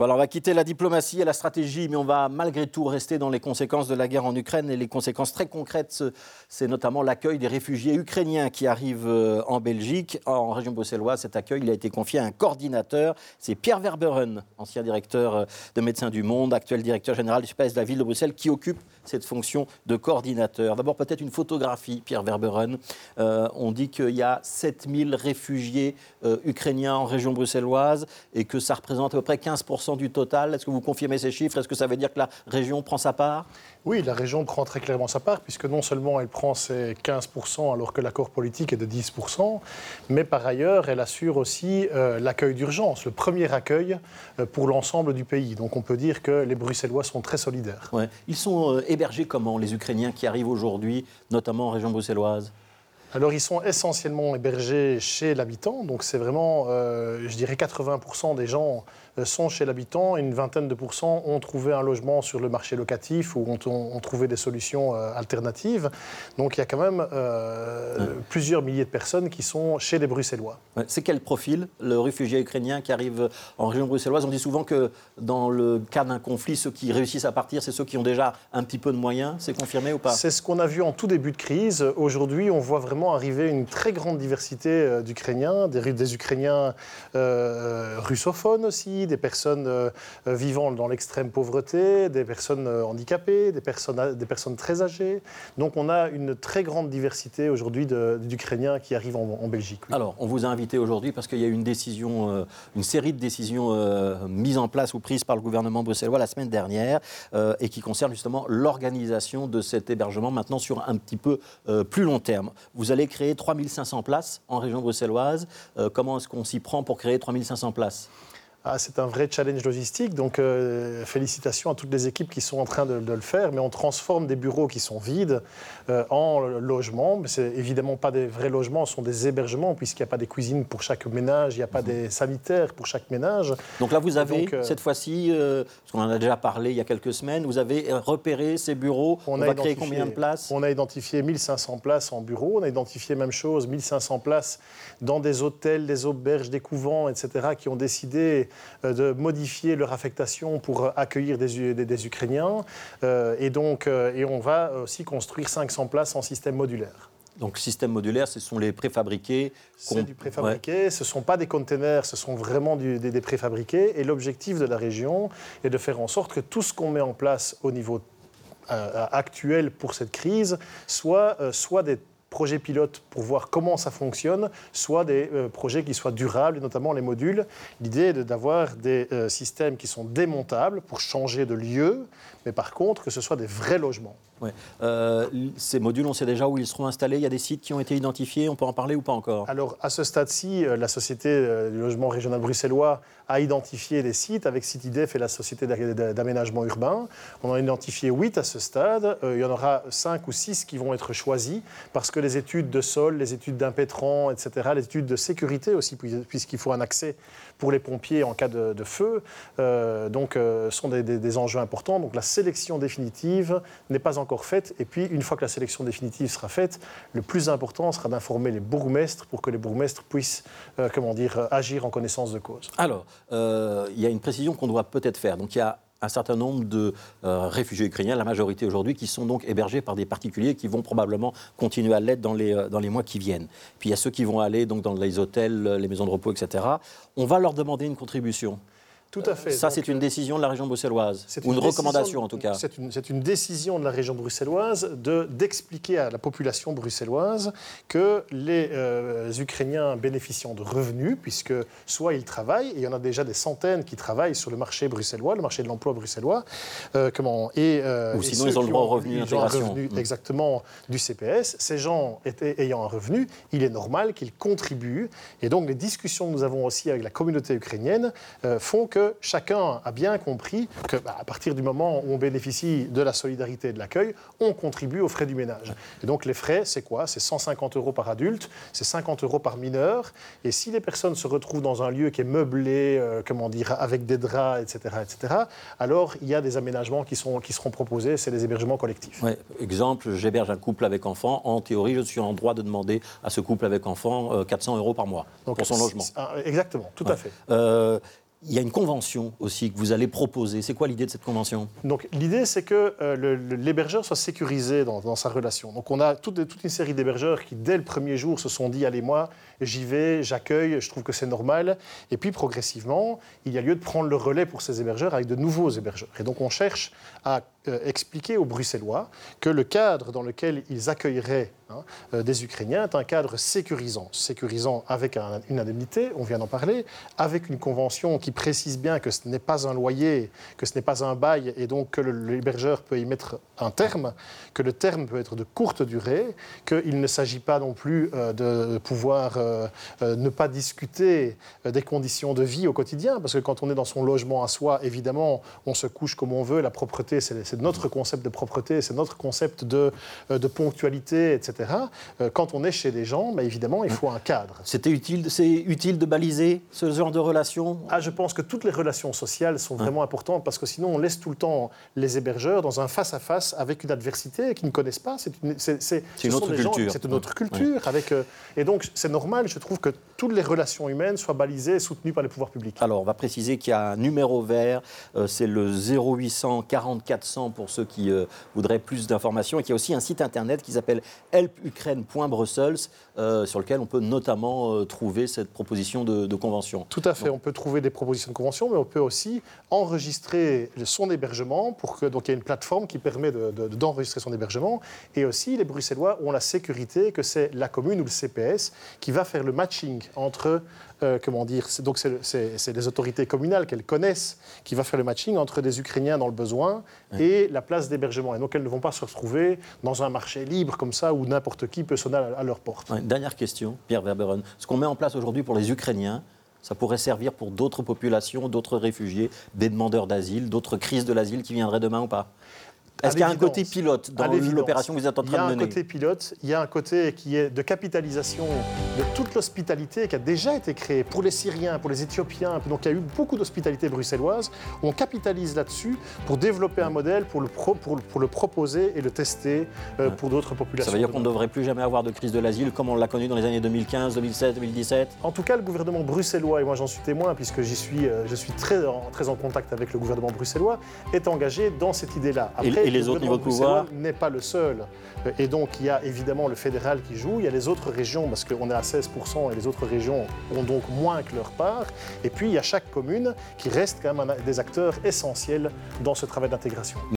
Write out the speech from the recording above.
On va quitter la diplomatie et la stratégie, mais on va malgré tout rester dans les conséquences de la guerre en Ukraine. Et les conséquences très concrètes, c'est notamment l'accueil des réfugiés ukrainiens qui arrivent euh, en Belgique, en région bruxelloise. Cet accueil il a été confié à un coordinateur. C'est Pierre Verberen, ancien directeur euh, de Médecins du Monde, actuel directeur général du de la ville de Bruxelles, qui occupe cette fonction de coordinateur. D'abord, peut-être une photographie, Pierre Verberen. Euh, on dit qu'il y a 7000 réfugiés ukrainiens en région bruxelloise et que ça représente à peu près 15% du total. Est-ce que vous confirmez ces chiffres? Est-ce que ça veut dire que la région prend sa part? Oui, la région prend très clairement sa part, puisque non seulement elle prend ses 15% alors que l'accord politique est de 10%, mais par ailleurs, elle assure aussi euh, l'accueil d'urgence, le premier accueil euh, pour l'ensemble du pays. Donc on peut dire que les Bruxellois sont très solidaires. Ils sont euh, hébergés comment, les Ukrainiens qui arrivent aujourd'hui, notamment en région bruxelloise? Alors ils sont essentiellement hébergés chez l'habitant, donc c'est vraiment, je dirais, 80% des gens sont chez l'habitant et une vingtaine de pourcents ont trouvé un logement sur le marché locatif ou ont, trouvé des solutions euh, alternatives. Donc il y a quand même euh, plusieurs milliers de personnes qui sont chez les Bruxellois. C'est quel profil le réfugié ukrainien qui arrive en région bruxelloise? On dit souvent que dans le cas d'un conflit, ceux qui réussissent à partir, c'est ceux qui ont déjà un petit peu de moyens. C'est confirmé ou pas? C'est ce qu'on a vu en tout début de crise. Aujourd'hui, on voit vraiment arriver une très grande diversité d'Ukrainiens, des, des, Ukrainiens russophones aussi, des personnes euh, euh, vivant dans l'extrême pauvreté, des personnes euh, handicapées, des personnes, des personnes très âgées. Donc on a une très grande diversité aujourd'hui d'Ukrainiens qui arrivent en, Belgique. Alors, on vous a invité aujourd'hui parce qu'il y a eu une décision, une série de décisions mises en place ou prises par le gouvernement bruxellois la semaine dernière et qui concernent justement l'organisation de cet hébergement maintenant sur un petit peu plus long terme. Vous allez créer 3500 places en région bruxelloise. comment est-ce qu'on s'y prend pour créer 3500 places? Ah, c'est un vrai challenge logistique, donc euh, félicitations à toutes les équipes qui sont en train de, le faire. Mais on transforme des bureaux qui sont vides euh, en logements. Mais c'est évidemment pas des vrais logements, ce sont des hébergements puisqu'il n'y a pas des cuisines pour chaque ménage, il n'y a pas mhm. des sanitaires pour chaque ménage. Donc là, vous avez euh, cette fois-ci, parce qu'on en a déjà parlé il y a quelques semaines, vous avez repéré ces bureaux. On, a créé combien de places? On a identifié 1500 places en bureau. On a identifié même chose, 1500 places dans des hôtels, des auberges, des couvents, etc., qui ont décidé de modifier leur affectation pour accueillir des, des, Ukrainiens. Euh, et donc, euh, et on va aussi construire 500 places en système modulaire. Donc, système modulaire, ce sont les préfabriqués C'est du préfabriqué, ce ne sont pas des containers, ce sont vraiment des, préfabriqués. Et l'objectif de la région est de faire en sorte que tout ce qu'on met en place au niveau actuel pour cette crise soit, soit des projets pilotes pour voir comment ça fonctionne, soit des euh, projets qui soient durables, notamment les modules. L'idée est d'avoir des euh, systèmes qui sont démontables pour changer de lieu, mais par contre que ce soit des vrais logements. Euh, ces modules, on sait déjà où ils seront installés. Il y a des sites qui ont été identifiés. On peut en parler ou pas encore? Alors, à ce stade-ci, la Société du logement régional bruxellois a identifié des sites avec CityDef et la Société d'aménagement urbain. On en a identifié 8 à ce stade. il y en aura 5 ou 6 qui vont être choisis parce que les études de sol, les études d'impétrant, etc., les études de sécurité aussi, puisqu'il faut un accès pour les pompiers en cas de, feu, euh, donc euh, sont des, enjeux importants. Donc la sélection définitive n'est pas encore Et puis, une fois que la sélection définitive sera faite, le plus important sera d'informer les bourgmestres pour que les bourgmestres puissent, euh, comment dire, agir en connaissance de cause. Alors, il y a une précision qu'on doit peut-être faire. Donc, il y a un certain nombre de euh, réfugiés ukrainiens, la majorité aujourd'hui, qui sont donc hébergés par des particuliers qui vont probablement continuer à l'être dans les, euh, dans les mois qui viennent. Puis il y a ceux qui vont aller donc, dans les hôtels, les maisons de repos, etc. On va leur demander une contribution. Tout à fait. Ça, c'est une décision de la région bruxelloise, ou une, recommandation en tout cas. C'est une, une, décision de la région bruxelloise d'expliquer à la population bruxelloise que les euh, Ukrainiens bénéficient de revenus, puisque soit ils travaillent, et il y en a déjà des centaines qui travaillent sur le marché bruxellois, le marché de l'emploi bruxellois, euh, comment, et, euh, ou sinon ils ont le droit au revenu d'intégration. Mm. Exactement, du CPS. Ces gens étaient, ayant un revenu, il est normal qu'ils contribuent, et donc les discussions que nous avons aussi avec la communauté ukrainienne font que chacun a bien compris que, bah, à partir du moment où on bénéficie de la solidarité et de l'accueil, on contribue aux frais du ménage. Et donc les frais, c'est quoi? C'est 150 euros par adulte, c'est 50 euros par mineur. Et si les personnes se retrouvent dans un lieu qui est meublé, euh, comment dire, avec des draps, etc., etc., alors il y a des aménagements qui, sont, qui seront proposés, c'est des hébergements collectifs. Exemple, j'héberge un couple avec enfant. En théorie, je suis en droit de demander à ce couple avec enfant 400 euh, euros par mois pour son logement. Exactement, tout à fait. Euh, il y a une convention aussi que vous allez proposer. C'est quoi l'idée de cette convention? Donc l'idée, c'est que euh, l'hébergeur soit sécurisé dans, sa relation. Donc on a toute, toute une série d'hébergeurs qui, dès le premier jour, se sont dit, allez moi, j'y vais, j'accueille, je trouve que c'est normal. Et puis progressivement, il y a lieu de prendre le relais pour ces hébergeurs avec de nouveaux hébergeurs. Et donc on cherche à euh, expliquer aux Bruxellois que le cadre dans lequel ils accueilleraient hein, euh, des Ukrainiens est un cadre sécurisant. Sécurisant avec une indemnité, on vient d'en parler, avec une convention qui précise bien que ce n'est pas un loyer, que ce n'est pas un bail, et donc que l'hébergeur peut y mettre un terme, que le terme peut être de courte durée, qu'il ne s'agit pas non plus euh, de pouvoir ne pas discuter des conditions de vie au quotidien, parce que quand on est dans son logement à soi, évidemment, on se couche comme on veut, la propreté, c'est notre concept de propreté, c'est notre concept de, euh, de, ponctualité, etc. Euh, quand on est chez des gens, bah, évidemment, il faut un cadre. C'était utile, c'est utile de baliser ce genre de relations ah, Je pense que toutes les relations sociales sont vraiment importantes parce que sinon on laisse tout le temps les hébergeurs dans un face-à-face avec une adversité qu'ils ne connaissent pas. C'est une, une autre culture. C'est une autre culture. Avec, euh, et donc c'est normal, je trouve, que toutes les relations humaines soient balisées et soutenues par les pouvoirs publics. Alors on va préciser qu'il y a un numéro vert, c'est le 0800 4400 pour ceux qui euh, voudraient plus d'informations. Et qu'il y a aussi un site internet qui s'appelle helpukraine.brussels, euh, sur lequel on peut notamment euh, trouver cette proposition de, convention. Tout à fait, on peut trouver des propositions de convention, mais on peut aussi enregistrer son hébergement, pour que, donc il y a une plateforme qui permet d'enregistrer son hébergement. Et aussi, les Bruxellois ont la sécurité que c'est la commune ou le CPS qui va faire le matching entre euh, comment dire, donc c'est les autorités communales qu'elles connaissent qui va faire le matching entre des Ukrainiens dans le besoin et la place d'hébergement. Et donc elles ne vont pas se retrouver dans un marché libre comme ça où n'importe qui peut sonner à, leur porte. dernière question, Pierre Verberon. Ce qu'on met en place aujourd'hui pour les Ukrainiens, ça pourrait servir pour d'autres populations, d'autres réfugiés, des demandeurs d'asile, d'autres crises de l'asile qui viendraient demain ou pas? Est-ce qu'il y a un côté pilote dans l'opération que vous êtes en train de mener Il y a un côté pilote, il y a un côté qui est de capitalisation de toute l'hospitalité qui a déjà été créée pour les Syriens, pour les Éthiopiens. Donc il y a eu beaucoup d'hospitalité bruxelloise. On capitalise là-dessus pour développer un modèle, pour le, pour, pour le proposer et le tester euh, pour d'autres populations. Ça veut dire qu'on ne devrait plus jamais avoir de crise de l'asile comme on l'a connu dans les années 2015, 2016, 2017 En tout cas, le gouvernement bruxellois, et moi j'en suis témoin puisque j'y suis, euh, je suis très en, très en contact avec le gouvernement bruxellois, est engagé dans cette idée-là et les autres niveaux de pouvoir n'est pas le seul. Et donc, il y a évidemment le fédéral qui joue, il y a les autres régions, parce qu'on est à 16% et les autres régions ont donc moins que leur part. Et puis, il y a chaque commune qui reste quand même des acteurs essentiels dans ce travail d'intégration.